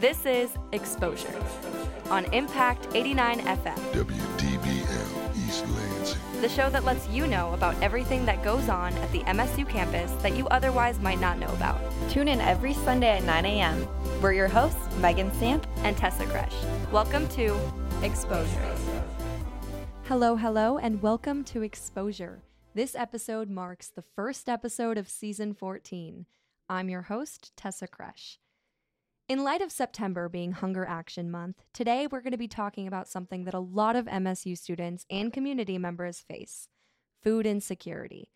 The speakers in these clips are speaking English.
This is Exposure on Impact 89 FM, WDBM East Lansing. the show that lets you know about everything that goes on at the MSU campus that you otherwise might not know about. Tune in every Sunday at 9 a.m. We're your hosts, Megan Samp. And Tessa Kresch. Welcome to Exposure. Hello, hello, and welcome to Exposure. This episode marks the first episode of season 14. I'm your host, Tessa Kresch. In light of September being Hunger Action Month, today we're going to be talking about something that a lot of MSU students and community members face food insecurity.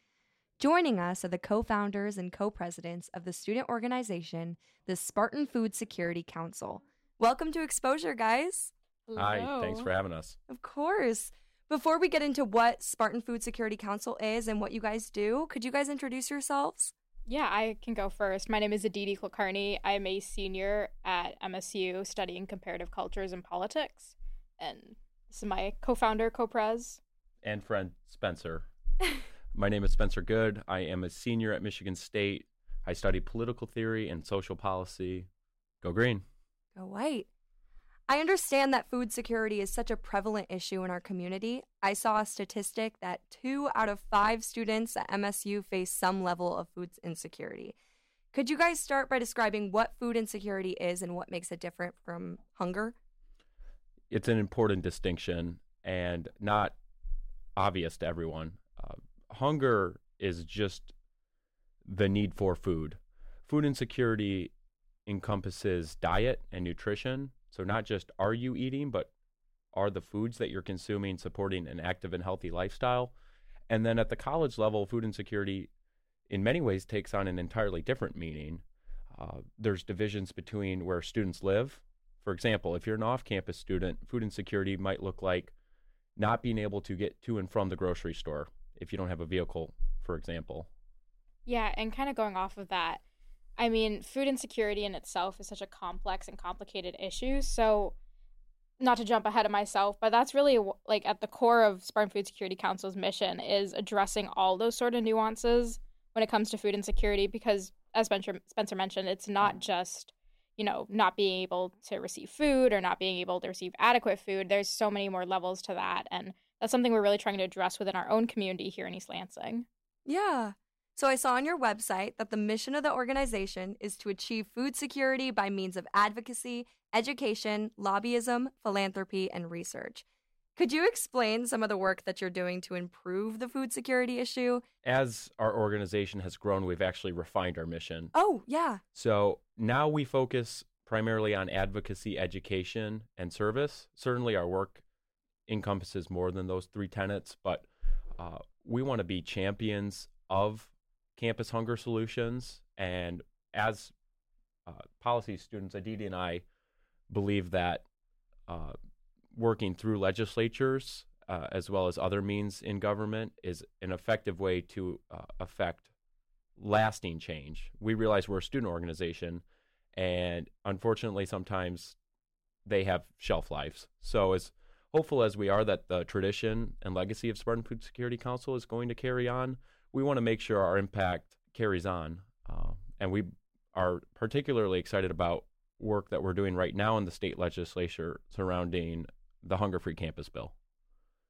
Joining us are the co founders and co presidents of the student organization, the Spartan Food Security Council. Welcome to Exposure, guys. Hi, thanks for having us. Of course. Before we get into what Spartan Food Security Council is and what you guys do, could you guys introduce yourselves? Yeah, I can go first. My name is Aditi Kulkarni. I'm a senior at MSU studying comparative cultures and politics. And this is my co founder, co pres. And friend Spencer. My name is Spencer Good. I am a senior at Michigan State. I study political theory and social policy. Go green. Go white. I understand that food security is such a prevalent issue in our community. I saw a statistic that two out of five students at MSU face some level of food insecurity. Could you guys start by describing what food insecurity is and what makes it different from hunger? It's an important distinction and not obvious to everyone. Uh, hunger is just the need for food. Food insecurity encompasses diet and nutrition. So, not just are you eating, but are the foods that you're consuming supporting an active and healthy lifestyle? And then at the college level, food insecurity in many ways takes on an entirely different meaning. Uh, there's divisions between where students live. For example, if you're an off campus student, food insecurity might look like not being able to get to and from the grocery store if you don't have a vehicle, for example. Yeah, and kind of going off of that, I mean, food insecurity in itself is such a complex and complicated issue. So, not to jump ahead of myself, but that's really like at the core of Spartan Food Security Council's mission is addressing all those sort of nuances when it comes to food insecurity because as Spencer, Spencer mentioned, it's not mm. just, you know, not being able to receive food or not being able to receive adequate food. There's so many more levels to that and that's something we're really trying to address within our own community here in East Lansing. Yeah. So I saw on your website that the mission of the organization is to achieve food security by means of advocacy, education, lobbyism, philanthropy, and research. Could you explain some of the work that you're doing to improve the food security issue? As our organization has grown, we've actually refined our mission. Oh, yeah. So now we focus primarily on advocacy, education, and service. Certainly, our work encompasses more than those three tenets, but uh, we want to be champions of campus hunger solutions. And as uh, policy students, Aditi and I believe that uh, working through legislatures uh, as well as other means in government is an effective way to uh, affect lasting change. We realize we're a student organization, and unfortunately, sometimes they have shelf lives. So, as hopeful as we are that the tradition and legacy of Spartan Food Security Council is going to carry on, we want to make sure our impact carries on. Uh, and we are particularly excited about work that we're doing right now in the state legislature surrounding the Hunger Free Campus Bill.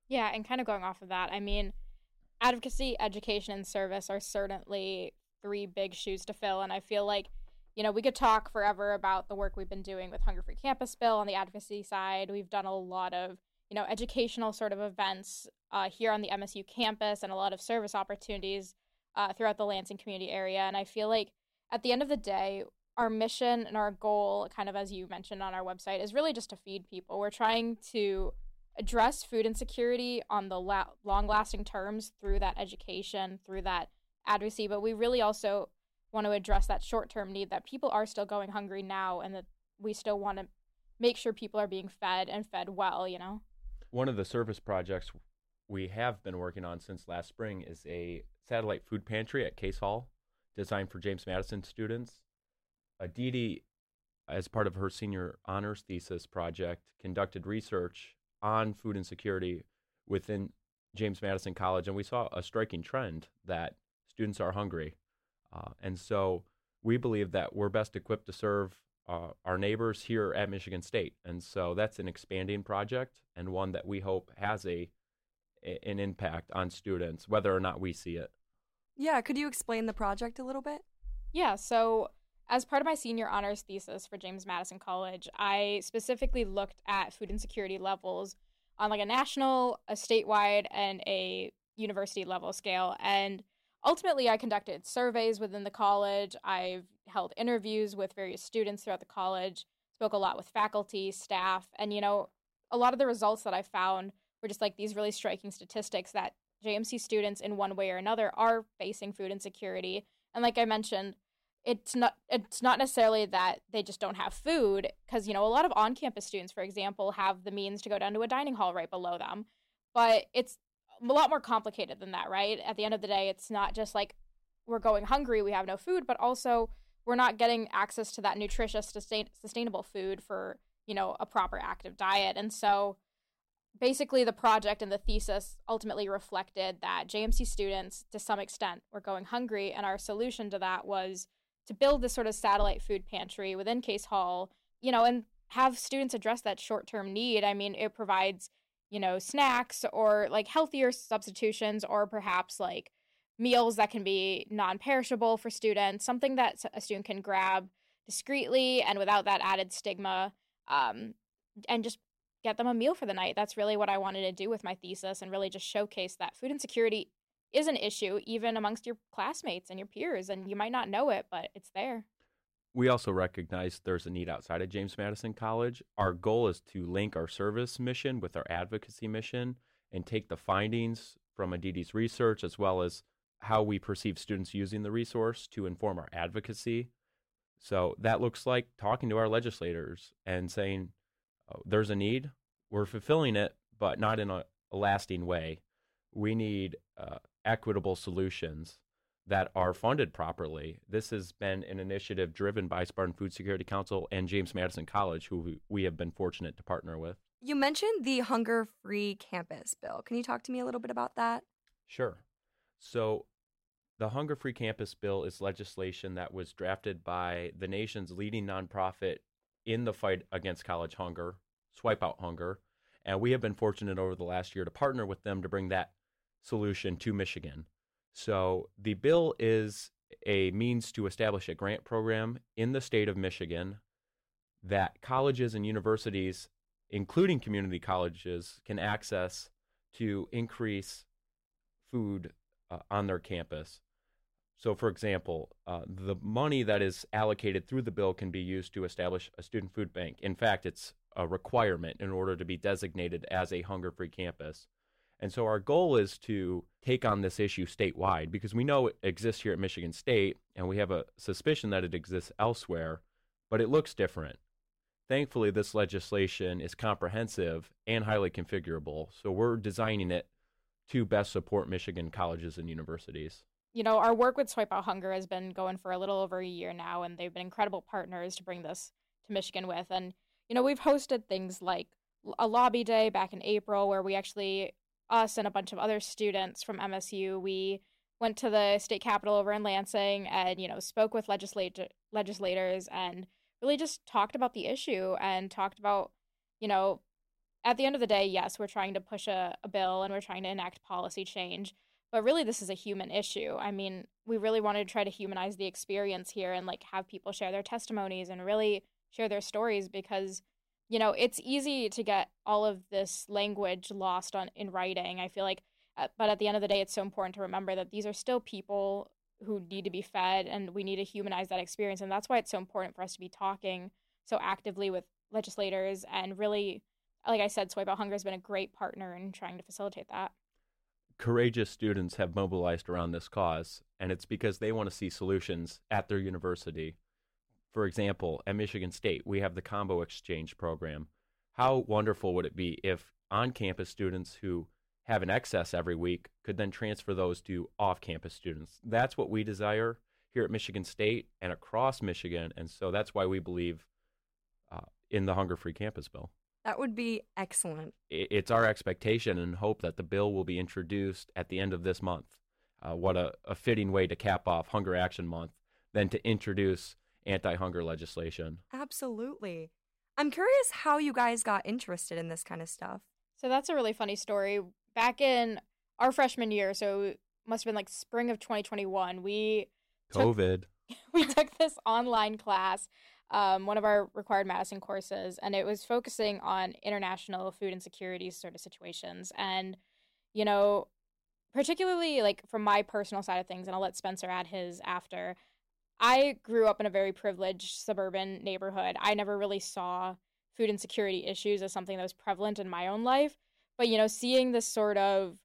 Yeah, and kind of going off of that, I mean, advocacy, education, and service are certainly three big shoes to fill. And I feel like, you know, we could talk forever about the work we've been doing with Hunger Free Campus Bill on the advocacy side. We've done a lot of, you know, educational sort of events uh, here on the MSU campus and a lot of service opportunities uh, throughout the Lansing community area. And I feel like at the end of the day, our mission and our goal, kind of as you mentioned on our website, is really just to feed people. We're trying to address food insecurity on the la- long lasting terms through that education, through that advocacy, but we really also want to address that short term need that people are still going hungry now and that we still want to make sure people are being fed and fed well, you know? One of the service projects we have been working on since last spring is a satellite food pantry at Case Hall designed for James Madison students. Aditi, as part of her senior honors thesis project, conducted research on food insecurity within James Madison College, and we saw a striking trend that students are hungry. Uh, and so we believe that we're best equipped to serve uh, our neighbors here at Michigan State. And so that's an expanding project and one that we hope has a, a an impact on students, whether or not we see it. Yeah, could you explain the project a little bit? Yeah, so as part of my senior honors thesis for James Madison College, I specifically looked at food insecurity levels on like a national, a statewide, and a university level scale. And ultimately, I conducted surveys within the college. I've held interviews with various students throughout the college, spoke a lot with faculty, staff, and you know, a lot of the results that I found were just like these really striking statistics that JMC students, in one way or another, are facing food insecurity. And like I mentioned, it's not it's not necessarily that they just don't have food because you know a lot of on-campus students for example have the means to go down to a dining hall right below them but it's a lot more complicated than that right at the end of the day it's not just like we're going hungry we have no food but also we're not getting access to that nutritious sustain- sustainable food for you know a proper active diet and so basically the project and the thesis ultimately reflected that JMC students to some extent were going hungry and our solution to that was to build this sort of satellite food pantry within Case Hall, you know, and have students address that short term need. I mean, it provides, you know, snacks or like healthier substitutions or perhaps like meals that can be non perishable for students, something that a student can grab discreetly and without that added stigma, um, and just get them a meal for the night. That's really what I wanted to do with my thesis and really just showcase that food insecurity is an issue even amongst your classmates and your peers and you might not know it but it's there we also recognize there's a need outside of James Madison College. Our goal is to link our service mission with our advocacy mission and take the findings from Aditi's research as well as how we perceive students using the resource to inform our advocacy. So that looks like talking to our legislators and saying, oh, there's a need, we're fulfilling it, but not in a, a lasting way. We need uh, equitable solutions that are funded properly. This has been an initiative driven by Spartan Food Security Council and James Madison College, who we have been fortunate to partner with. You mentioned the hunger free campus bill. Can you talk to me a little bit about that? Sure. So, the Hunger Free Campus Bill is legislation that was drafted by the nation's leading nonprofit in the fight against college hunger, Swipe Out Hunger. And we have been fortunate over the last year to partner with them to bring that solution to Michigan. So the bill is a means to establish a grant program in the state of Michigan that colleges and universities, including community colleges, can access to increase food uh, on their campus. So, for example, uh, the money that is allocated through the bill can be used to establish a student food bank. In fact, it's a requirement in order to be designated as a hunger free campus. And so our goal is to take on this issue statewide because we know it exists here at Michigan State and we have a suspicion that it exists elsewhere, but it looks different. Thankfully, this legislation is comprehensive and highly configurable, so we're designing it to best support Michigan colleges and universities. You know, our work with Swipe Out Hunger has been going for a little over a year now, and they've been incredible partners to bring this to Michigan with. And, you know, we've hosted things like a lobby day back in April where we actually us and a bunch of other students from MSU, we went to the state capitol over in Lansing and you know spoke with legislator legislators and really just talked about the issue and talked about you know at the end of the day yes we're trying to push a, a bill and we're trying to enact policy change but really this is a human issue i mean we really wanted to try to humanize the experience here and like have people share their testimonies and really share their stories because you know, it's easy to get all of this language lost on in writing. I feel like, uh, but at the end of the day, it's so important to remember that these are still people who need to be fed, and we need to humanize that experience. And that's why it's so important for us to be talking so actively with legislators and really, like I said, Swipe Out Hunger has been a great partner in trying to facilitate that. Courageous students have mobilized around this cause, and it's because they want to see solutions at their university for example, at Michigan State, we have the combo exchange program. How wonderful would it be if on campus students who have an excess every week could then transfer those to off campus students? That's what we desire here at Michigan State and across Michigan. And so that's why we believe uh, in the Hunger Free Campus Bill. That would be excellent. It's our expectation and hope that the bill will be introduced at the end of this month. Uh, what a, a fitting way to cap off Hunger Action Month than to introduce anti hunger legislation. Absolutely. I'm curious how you guys got interested in this kind of stuff. So that's a really funny story. Back in our freshman year, so it must have been like spring of 2021, we took- COVID. we took this online class, um, one of our required Madison courses, and it was focusing on international food insecurity sort of situations. And, you know, particularly like from my personal side of things, and I'll let Spencer add his after. I grew up in a very privileged suburban neighborhood. I never really saw food insecurity issues as something that was prevalent in my own life. But, you know, seeing this sort of,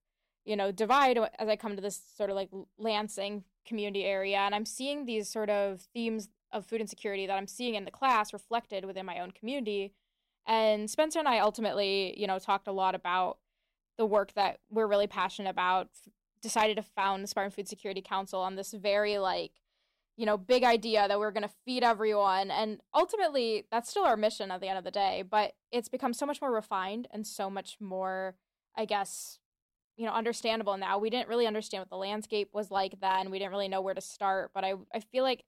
you know, divide as I come to this sort of like Lansing community area, and I'm seeing these sort of themes of food insecurity that I'm seeing in the class reflected within my own community. And Spencer and I ultimately, you know, talked a lot about the work that we're really passionate about, f- decided to found the Spartan Food Security Council on this very like, you know, big idea that we're going to feed everyone. And ultimately, that's still our mission at the end of the day, but it's become so much more refined and so much more, I guess, you know, understandable now. We didn't really understand what the landscape was like then. We didn't really know where to start, but I I feel like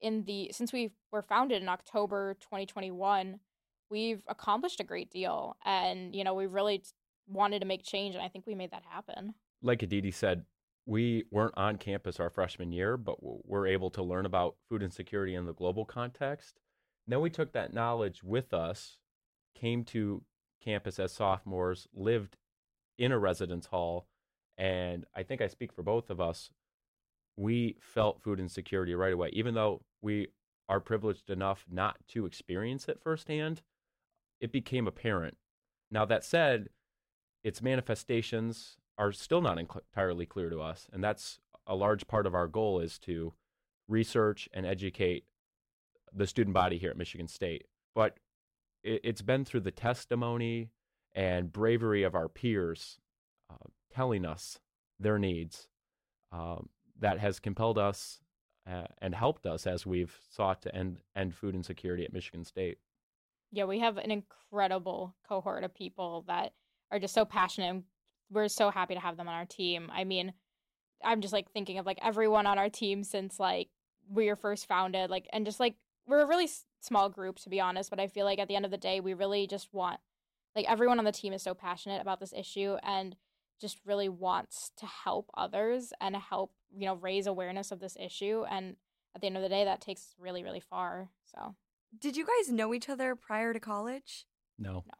in the since we were founded in October 2021, we've accomplished a great deal and you know, we really wanted to make change and I think we made that happen. Like Aditi said, we weren't on campus our freshman year, but we're able to learn about food insecurity in the global context. Then we took that knowledge with us, came to campus as sophomores, lived in a residence hall, and I think I speak for both of us. We felt food insecurity right away, even though we are privileged enough not to experience it firsthand. It became apparent. Now that said, its manifestations are still not entirely clear to us, and that's a large part of our goal is to research and educate the student body here at Michigan State. But it, it's been through the testimony and bravery of our peers uh, telling us their needs um, that has compelled us uh, and helped us as we've sought to end end food insecurity at Michigan State. Yeah, we have an incredible cohort of people that are just so passionate and we're so happy to have them on our team. I mean, I'm just like thinking of like everyone on our team since like we were first founded, like, and just like we're a really small group to be honest, but I feel like at the end of the day, we really just want like everyone on the team is so passionate about this issue and just really wants to help others and help, you know, raise awareness of this issue. And at the end of the day, that takes really, really far. So, Did you guys know each other prior to college? No. No.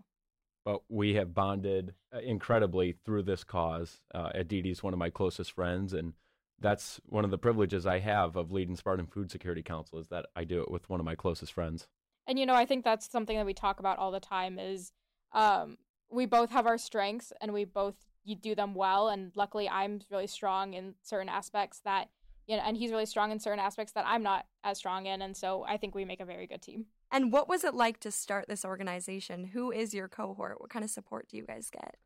But we have bonded uh, incredibly through this cause. Uh, Aditi's one of my closest friends, and that's one of the privileges I have of leading Spartan Food Security Council is that I do it with one of my closest friends. and you know i think that's something that we talk about all the time is um, we both have our strengths and we both you do them well and luckily i'm really strong in certain aspects that you know and he's really strong in certain aspects that i'm not as strong in and so i think we make a very good team And what was it like to start this organization? Who is your cohort? What kind of support do you guys get?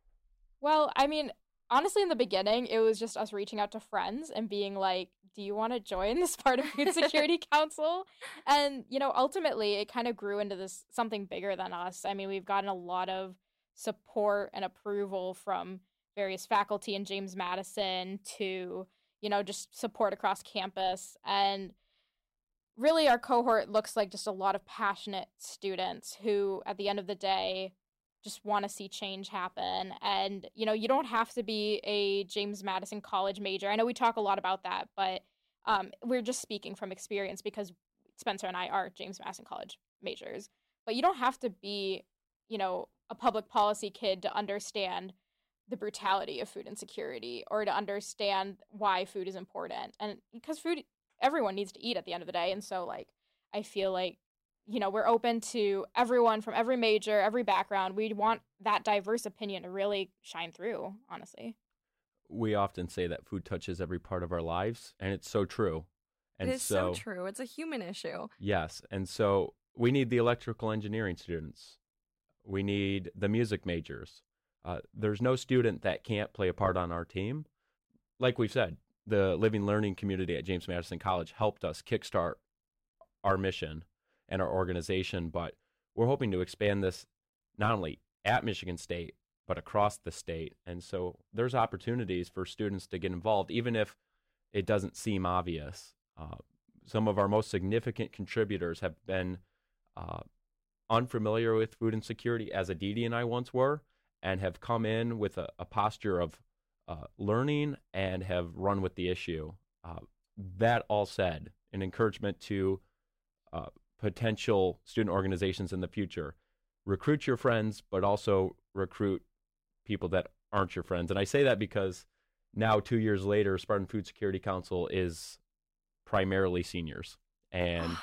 well i mean honestly in the beginning it was just us reaching out to friends and being like do you want to join the spartan food security council and you know ultimately it kind of grew into this something bigger than us i mean we've gotten a lot of support and approval from various faculty in james madison to you know just support across campus. And really our cohort looks like just a lot of passionate students who at the end of the day just want to see change happen. And you know you don't have to be a james madison college major. I know we talk a lot about that but um, we're just speaking from experience because spencer and i are james madison college majors. But you don't have to be you know a public policy kid to understand the brutality of food insecurity or to understand why food is important and because food everyone needs to eat at the end of the day and so like i feel like you know we're open to everyone from every major every background we want that diverse opinion to really shine through honestly We often say that food touches every part of our lives, and it's so true. And it is so, true. It's a human issue. Yes. And so we need the electrical engineering students. We need the music majors. Uh, there's no student that can't play a part on our team. Like we've said, the living learning community at James Madison College helped us kickstart our mission and our organization, but we're hoping to expand this not only at Michigan State, but across the state. And so there's opportunities for students to get involved, even if it doesn't seem obvious. Uh, some of our most significant contributors have been uh, unfamiliar with food insecurity, as Aditi and I once were, and have come in with a, a posture of uh, learning and have run with the issue. Uh, that all said, an encouragement to uh, potential student organizations in the future recruit your friends, but also recruit people that aren't your friends. And I say that because now, two years later, Spartan Food Security Council is primarily seniors. And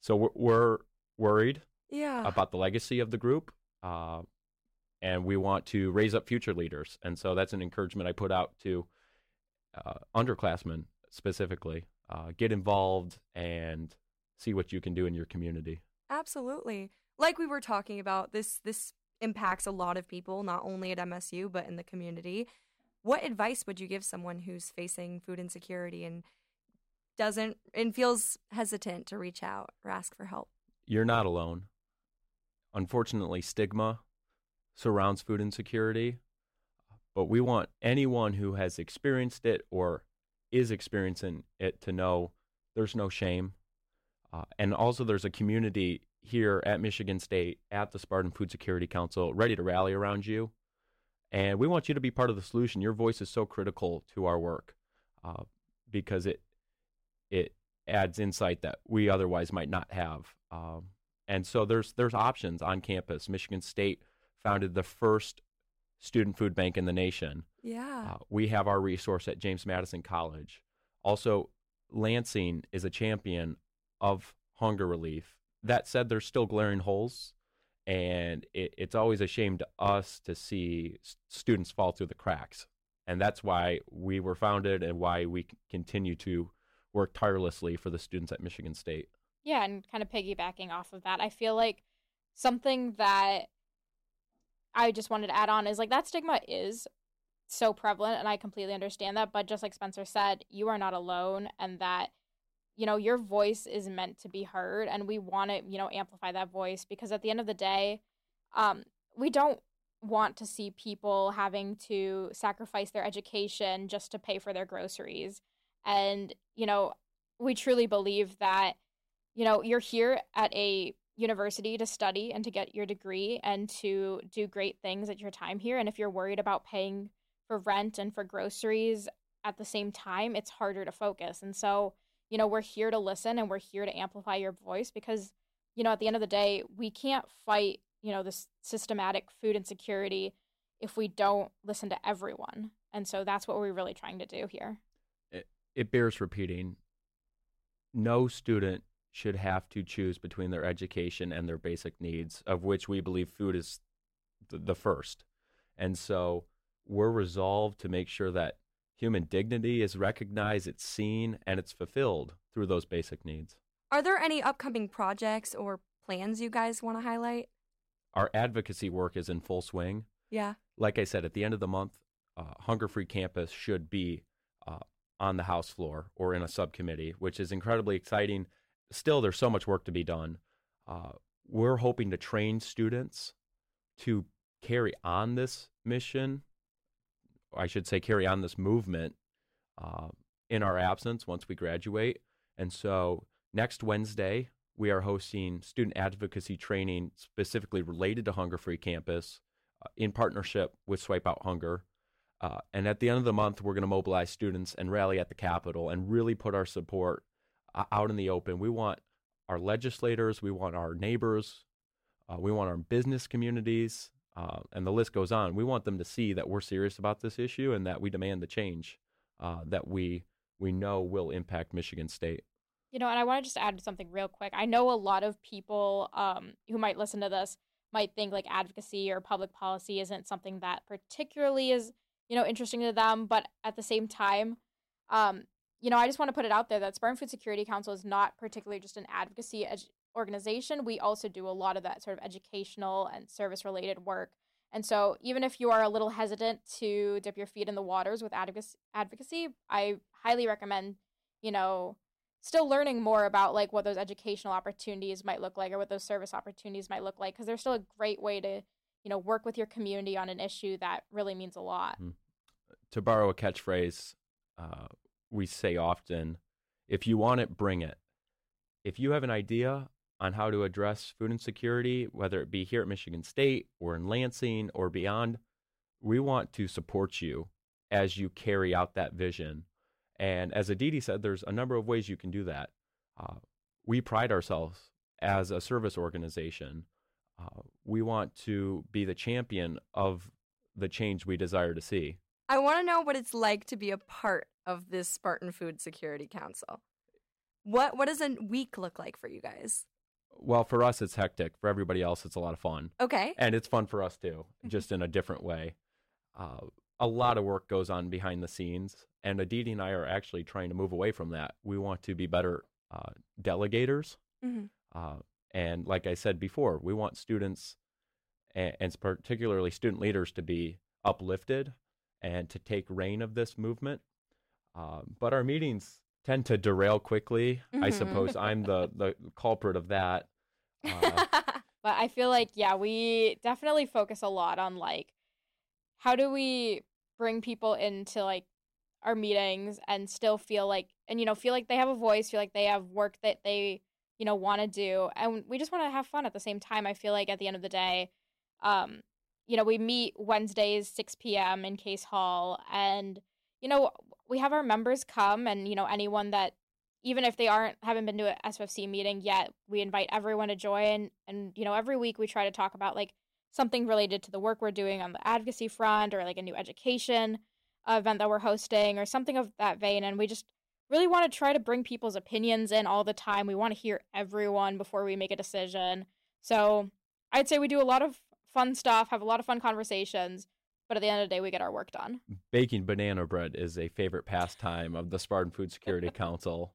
so we're, we're worried Yeah. about the legacy of the group. Uh, and we want to raise up future leaders. And so that's an encouragement I put out to uh, underclassmen specifically. Uh, get involved and see what you can do in your community. Absolutely. Like we were talking about, this this impacts a lot of people, not only at MSU but in the community. What advice would you give someone who's facing food insecurity and doesn't and feels hesitant to reach out or ask for help? You're not alone. Unfortunately, stigma surrounds food insecurity, but we want anyone who has experienced it or is experiencing it to know there's no shame. Uh, and also, there's a community here at Michigan State, at the Spartan Food Security Council, ready to rally around you. And we want you to be part of the solution. Your voice is so critical to our work uh, because it it adds insight that we otherwise might not have. Um, and so there's there's options on campus. Michigan State founded the first student food bank in the nation. Yeah. Uh, we have our resource at James Madison College. Also, Lansing is a champion of hunger relief. That said, there's still glaring holes, and it, it's always a shame to us to see s- students fall through the cracks. And that's why we were founded and why we c- continue to work tirelessly for the students at Michigan State. Yeah, and kind of piggybacking off of that, I feel like something that I just wanted to add on is like that stigma is so prevalent, and I completely understand that. But just like Spencer said, you are not alone, and that you know your voice is meant to be heard, and we want to you know amplify that voice because at the end of the day, um, we don't want to see people having to sacrifice their education just to pay for their groceries, and you know we truly believe that you know, you're here at a university to study and to get your degree and to do great things at your time here. And if you're worried about paying for rent and for groceries at the same time, it's harder to focus. And so, you know, we're here to listen and we're here to amplify your voice because, you know, at the end of the day, we can't fight, you know, this systematic food insecurity if we don't listen to everyone. And so that's what we're really trying to do here. It, it bears repeating no student should have to choose between their education and their basic needs, of which we believe food is th- the first. And so we're resolved to make sure that human dignity is recognized, it's seen, and it's fulfilled through those basic needs. Are there any upcoming projects or plans you guys want to highlight? Our advocacy work is in full swing. Yeah. Like I said, at the end of the month, uh, Hunger Free Campus should be uh, on the House floor or in a subcommittee, which is incredibly exciting. Still, there's so much work to be done. Uh, we're hoping to train students to carry on this mission. I should say, carry on this movement uh, in our absence once we graduate. And so, next Wednesday, we are hosting student advocacy training specifically related to Hunger Free Campus uh, in partnership with Swipe Out Hunger. Uh, and at the end of the month, we're going to mobilize students and rally at the Capitol and really put our support out in the open. We want our legislators, we want our neighbors, uh, we want our business communities, uh, and the list goes on. We want them to see that we're serious about this issue and that we demand the change uh, that we we know will impact Michigan State. You know, and I want to just add something real quick. I know a lot of people um, who might listen to this might think like advocacy or public policy isn't something that particularly is, you know, interesting to them. But at the same time, um, you know, I just want to put it out there that Spartan Food Security Council is not particularly just an advocacy ed- organization. We also do a lot of that sort of educational and service related work. And so, even if you are a little hesitant to dip your feet in the waters with advocacy, I highly recommend, you know, still learning more about like what those educational opportunities might look like or what those service opportunities might look like because they're still a great way to you know work with your community on an issue that really means a lot To borrow a catchphrase, uh, we say often, if you want it, bring it. if you have an idea on how to address food insecurity, whether it be here at Michigan State or in Lansing or beyond, we want to support you as you carry out that vision. And as Aditi said, there's a number of ways you can do that. Uh, we pride ourselves as a service organization. Uh, we want to be the champion of the change we desire to see. I want to know what it's like to be a part of this Spartan Food Security Council. What what does a week look like for you guys? Well, for us, it's hectic. For everybody else, it's a lot of fun. Okay. And it's fun for us too, just in a different way. Uh, a lot of work goes on behind the scenes, and Aditi and I are actually trying to move away from that. We want to be better uh, delegators. Mhm. Uh, and like I said before, we want students and, and particularly student leaders to be uplifted and to take reign of this movement. Uh, but our meetings tend to derail quickly. I Mhm. suppose I'm the, the culprit of that. Uh, But I feel like, yeah, we definitely focus a lot on like, how do we bring people into like our meetings and still feel like, and you know, feel like they have a voice, feel like they have work that they, you know, want to do. And we just want to have fun at the same time. I feel like at the end of the day, um, you know, we meet Wednesdays, 6 p.m. in Case Hall, and, you know, we have our members come and, you know, anyone that even if they aren't haven't been to a SFC meeting yet, we invite everyone to join. And you know, every week we try to talk about like something related to the work we're doing on the advocacy front, or like a new education event that we're hosting, or something of that vein. And we just really want to try to bring people's opinions in all the time. We want to hear everyone before we make a decision. So I'd say we do a lot of fun stuff, have a lot of fun conversations, but at the end of the day, we get our work done. baking banana bread is a favorite pastime of the Spartan Food Security Council.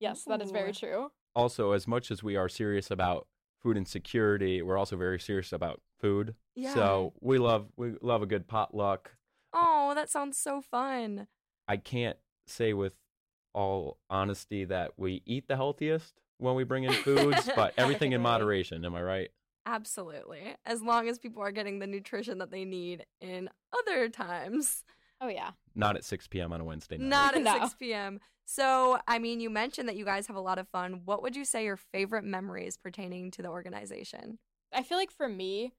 Yes, that is very true. Also, as much as we are serious about food insecurity, we're also very serious about food. Yeah. So we love we love a good potluck. oh, that sounds so fun. I can't say with all honesty that we eat the healthiest when we bring in foods, but everything in moderation. Am I right? Absolutely. As long as people are getting the nutrition that they need in other times, Oh yeah. Not at 6 p.m. on a Wednesday night. not at No. 6 p.m. So, I mean, you mentioned that you guys have a lot of fun. What would you say your favorite memories pertaining to the organization? I feel like for me,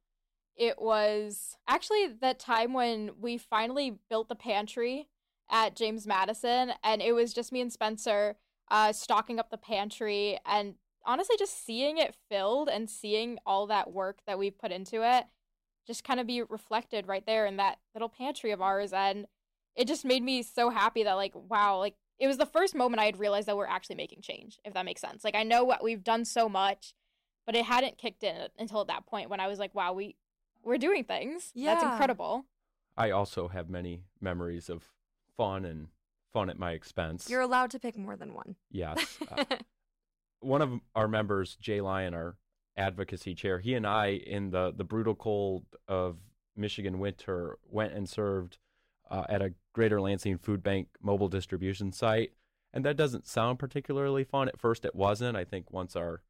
it was actually that time when we finally built the pantry at James Madison, and it was just me and Spencer uh, stocking up the pantry, and honestly, just seeing it filled and seeing all that work that we put into it, just kind of be reflected right there in that little pantry of ours, and it just made me so happy that like wow, like it was the first moment I had realized that we're actually making change, if that makes sense. Like I know what we've done so much but it hadn't kicked in until that point when I was like, wow, we we're doing things. Yeah. That's incredible. I also have many memories of fun and fun at my expense. You're allowed to pick more than one. yes. Uh, one of our members, Jay Lyon, our advocacy chair, he and I, in the, the brutal cold of Michigan winter, went and served uh, at a Greater Lansing Food Bank mobile distribution site. And that doesn't sound particularly fun. At first, it wasn't. I think once our,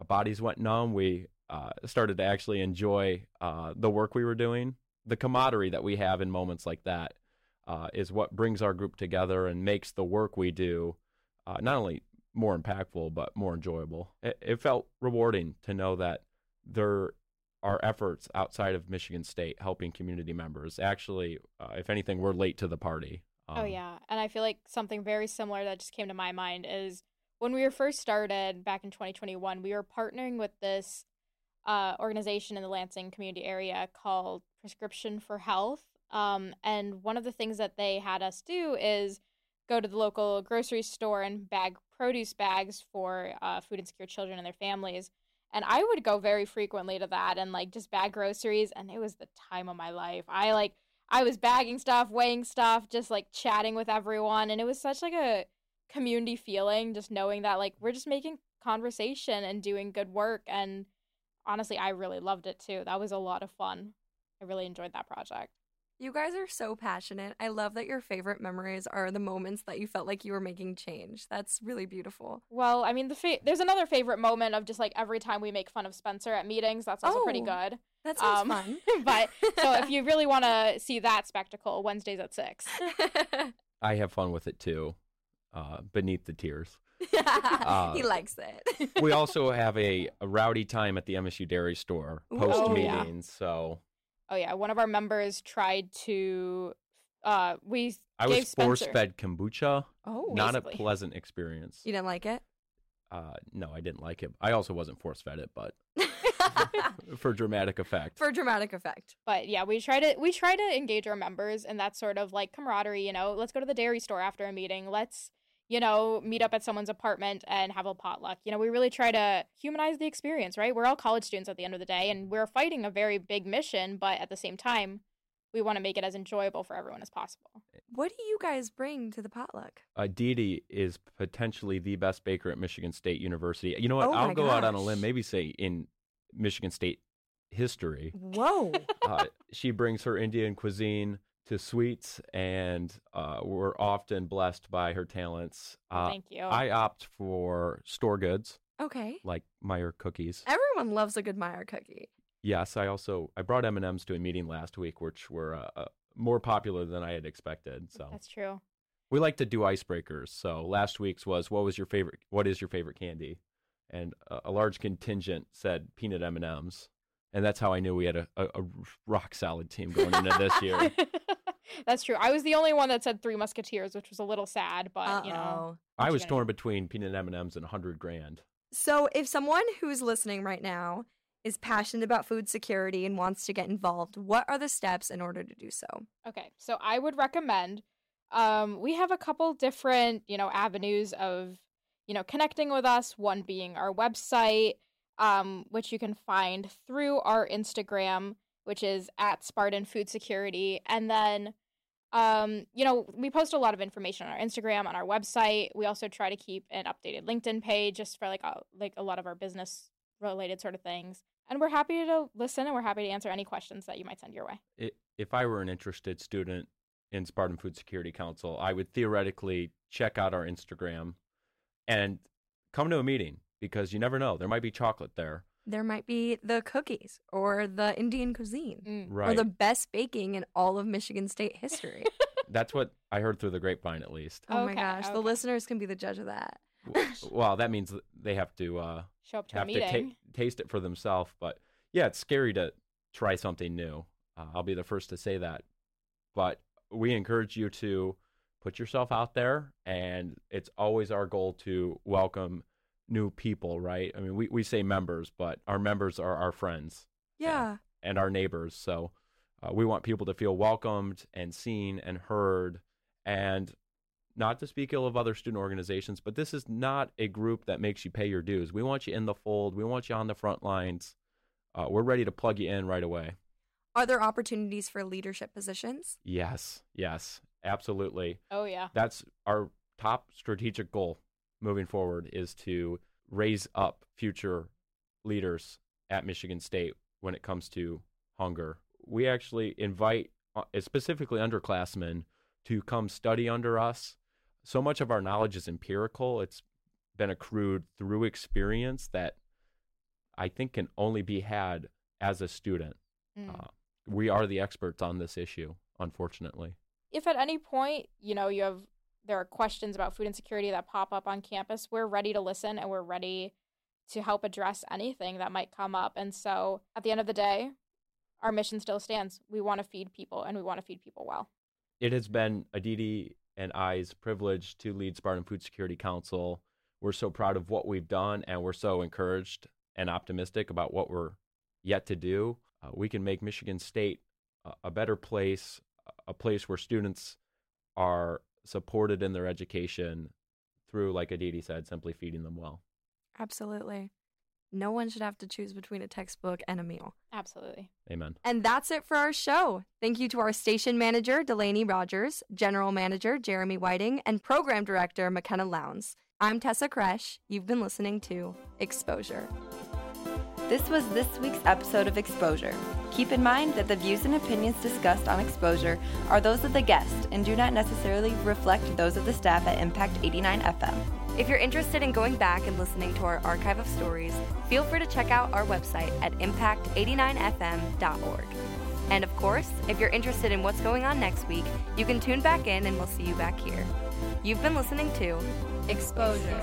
our bodies went numb, we uh, started to actually enjoy uh, the work we were doing. The camaraderie that we have in moments like that uh, is what brings our group together and makes the work we do uh, not only more impactful but more enjoyable. It, it felt rewarding to know that there are efforts outside of Michigan State helping community members. Actually, uh, if anything, we're late to the party. oh Um, yeah, and I feel like something very similar that just came to my mind is when we were first started back in 2021, we were partnering with this uh, organization in the Lansing community area called Prescription for Health. Um, and one of the things that they had us do is go to the local grocery store and bag produce bags for uh, food insecure children and their families. And I would go very frequently to that and like just bag groceries, and it was the time of my life. I like I was bagging stuff, weighing stuff, just like chatting with everyone, and it was such like a community feeling just knowing that like we're just making conversation and doing good work and honestly I really loved it too. That was a lot of fun. I really enjoyed that project. You guys are so passionate. I love that your favorite memories are the moments that you felt like you were making change. That's really beautiful. Well, I mean the fa- there's another favorite moment of just like every time we make fun of Spencer at meetings. That's also pretty Oh. good. That sounds Um, fun. but so if you really want to see that spectacle, Wednesdays at 6. I have fun with it too, uh, beneath the tears. Uh, he likes it. we also have a, a rowdy time at the MSU Dairy Store Ooh. post Oh, yeah. meetings. So Oh yeah, one of our members tried to. Uh, we I gave was force fed kombucha. oh, Not a pleasant experience. you didn't like it? Uh, no, I didn't like it. I also wasn't force fed it, but for dramatic effect. For dramatic effect. But yeah, we try to we try to engage our members and that sort of like camaraderie. You know, let's go to the dairy store after a meeting. Let's you know meet up at someone's apartment and have a potluck. You know, we really try to humanize the experience. Right? We're all college students at the end of the day, and we're fighting a very big mission. But at the same time, we want to make it as enjoyable for everyone as possible. What do you guys bring to the potluck? uh, Didi is potentially the best baker at Michigan State University. You know what? Oh I'll my go out on a limb, maybe say in Michigan State history. Whoa. Uh, she brings her Indian cuisine to sweets, and uh, we're often blessed by her talents. Uh, Thank you. I opt for store goods okay. like Meijer cookies. Everyone loves a good Meijer cookie. Yes, I also I brought M and M's to a meeting last week, which were uh, uh, more popular than I had expected. So That's true. we like to do icebreakers. So last week's was what was your favorite? What is your favorite candy? And a, a large contingent said peanut M and M's, and that's how I knew we had a, a, a rock solid team going into this year. That's true. I was the only one that said Three Musketeers, which was a little sad, but you know. Uh-oh. I what you was gonna torn between peanut M and M's and a hundred grand. So, if someone who's listening right now is passionate about food security and wants to get involved, what are the steps in order to do so? Okay, so I would recommend. Um, we have a couple different, you know, avenues of, you know, connecting with us. One being our website, um, which you can find through our Instagram, which is at Spartan Food Security, and then, um, you know, we post a lot of information on our Instagram, on our website. We also try to keep an updated LinkedIn page just for like a, like a lot of our business related sort of things. And we're happy to listen, and we're happy to answer any questions that you might send your way. If I were an interested student in Spartan Food Security Council, I would theoretically check out our Instagram and come to a meeting because you never know. There might be chocolate there. There might be the cookies or the Indian cuisine Mm. Right. or the best baking in all of Michigan State history. That's what I heard through the grapevine, at least. oh my Okay, gosh, the listeners can be the judge of that. W- well, that means they have to uh, Show up to a have to ta- taste it for themselves. But yeah, it's scary to try something new. Uh, I'll be the first to say that. But we encourage you to put yourself out there, and it's always our goal to welcome new people, right? I mean, we, we say members, but our members are our friends Yeah. and our neighbors. So uh, we want people to feel welcomed and seen and heard. And not to speak ill of other student organizations, but this is not a group that makes you pay your dues. We want you in the fold. We want you on the front lines. Uh, we're ready to plug you in right away. Are there opportunities for leadership positions? Yes, yes, absolutely. oh yeah. That's our top strategic goal moving forward is to raise up future leaders at Michigan State when it comes to hunger. We actually invite uh, specifically underclassmen to come study under us. So much of our knowledge is empirical. It's been accrued through experience that I think can only be had as a student. Mm. Uh, we are the experts on this issue, unfortunately. if at any point you know you have there are questions about food insecurity that pop up on campus, we're ready to listen and we're ready to help address anything that might come up. And so, at the end of the day, our mission still stands. We want to feed people, and we want to feed people well. it has been Aditi and I's privilege to lead Spartan Food Security Council. We're so proud of what we've done, and we're so encouraged and optimistic about what we're yet to do. Uh, we can make Michigan State a, a better place, a place where students are supported in their education through, like Aditi said, simply feeding them well. Absolutely. No one should have to choose between a textbook and a meal. Absolutely. Amen. And that's it for our show. Thank you to our station manager, Delaney Rogers, general manager, Jeremy Whiting, and program director, McKenna Lowndes. I'm Tessa Kresch. You've been listening to Exposure. This was this week's episode of Exposure. Keep in mind that the views and opinions discussed on Exposure are those of the guest and do not necessarily reflect those of the staff at Impact 89 FM. If you're interested in going back and listening to our archive of stories, feel free to check out our website at impact89fm.org. And of course, if you're interested in what's going on next week, you can tune back in and we'll see you back here. You've been listening to Exposure.